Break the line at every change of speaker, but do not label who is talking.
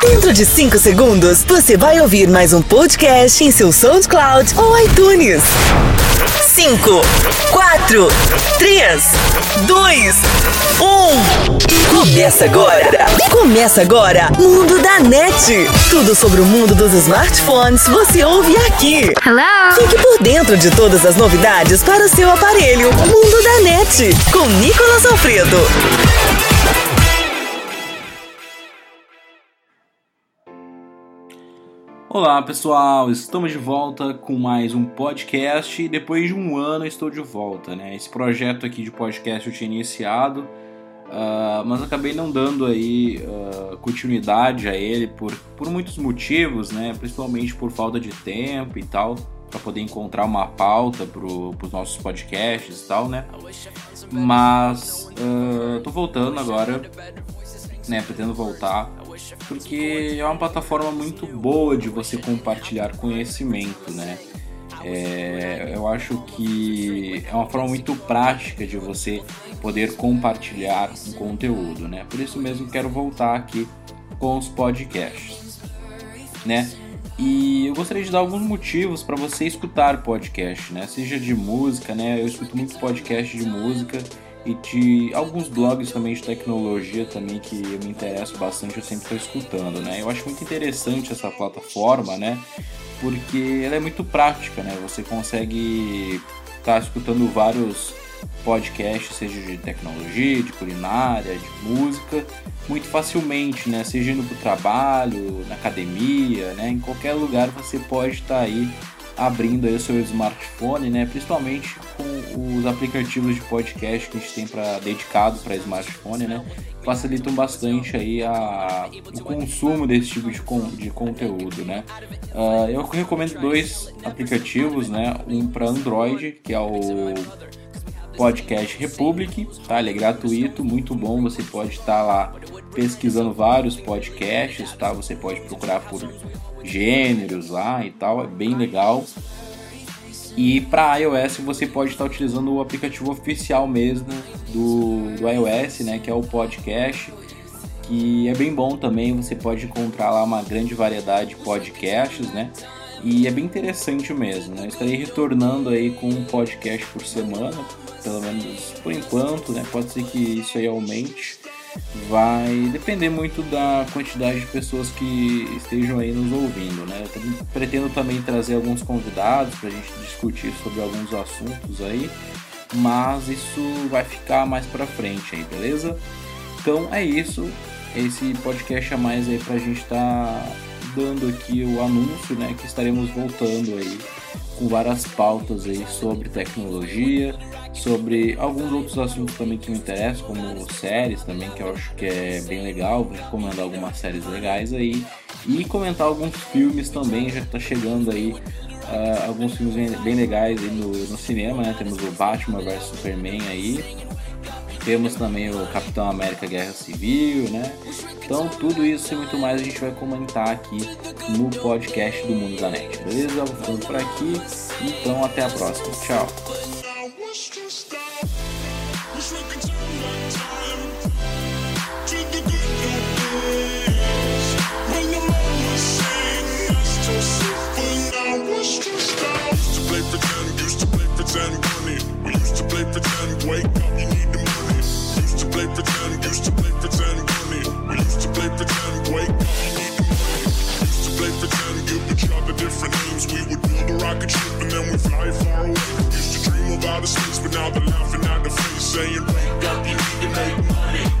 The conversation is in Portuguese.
Dentro de 5 segundos, você vai ouvir mais um podcast em seu SoundCloud ou iTunes. 5, 4, 3, 2, 1. Começa agora! Começa agora! Mundo da NET! Tudo sobre o mundo dos smartphones você ouve aqui.
Hello?
Fique por dentro de todas as novidades para o seu aparelho. Mundo da NET, com Nicolas Alfredo.
Olá pessoal, estamos de volta com mais um podcast. Depois de um ano estou de volta, né? Esse projeto aqui de podcast eu tinha iniciado, uh, mas acabei não dando aí uh, continuidade a ele por, por muitos motivos, né? Principalmente por falta de tempo e tal, para poder encontrar uma pauta para os nossos podcasts e tal, né? Mas uh, tô voltando agora, né? Pretendo voltar porque é uma plataforma muito boa de você compartilhar conhecimento, né? É, eu acho que é uma forma muito prática de você poder compartilhar um conteúdo, né? Por isso mesmo quero voltar aqui com os podcasts, né? E eu gostaria de dar alguns motivos para você escutar podcast, né? Seja de música, né? Eu escuto muito podcast de música e de alguns blogs também de tecnologia também que eu me interesso bastante, eu sempre estou escutando, né? Eu acho muito interessante essa plataforma, né? Porque ela é muito prática, né? Você consegue estar tá escutando vários podcasts, seja de tecnologia, de culinária, de música, muito facilmente, né? Seja indo para o trabalho, na academia, né? Em qualquer lugar você pode estar tá aí abrindo aí o seu smartphone, né? Principalmente com os aplicativos de podcast que a gente tem para dedicado para smartphone, né? Facilitam bastante aí a, o consumo desse tipo de, con, de conteúdo, né? Uh, eu recomendo dois aplicativos, né? Um para Android, que é o Podcast Republic, tá? Ele é gratuito, muito bom. Você pode estar lá pesquisando vários podcasts, tá? Você pode procurar por gêneros lá e tal, é bem legal. E para iOS você pode estar utilizando o aplicativo oficial mesmo do, do iOS, né, que é o Podcast, que é bem bom também. Você pode encontrar lá uma grande variedade de podcasts, né? E é bem interessante mesmo. Né? estarei retornando aí com um podcast por semana, pelo menos por enquanto, né? Pode ser que isso aí aumente vai depender muito da quantidade de pessoas que estejam aí nos ouvindo, né? Eu pretendo também trazer alguns convidados para a gente discutir sobre alguns assuntos aí, mas isso vai ficar mais para frente aí, beleza? Então é isso, esse podcast a mais aí para a gente estar tá dando aqui o anúncio, né? Que estaremos voltando aí com várias pautas aí sobre tecnologia sobre alguns outros assuntos também que me interessam, como séries também, que eu acho que é bem legal, vou recomendar algumas séries legais aí, e comentar alguns filmes também, já que tá chegando aí uh, alguns filmes bem, legais aí no, no, cinema, né? Temos o Batman vs Superman aí, temos também o Capitão América Guerra Civil, né? Então tudo isso e muito mais a gente vai comentar aqui no podcast do Mundo da Net, beleza? Vou ficando por aqui, então até a próxima, tchau!
laughing out the mouth and out the face, saying we up. You need to make money.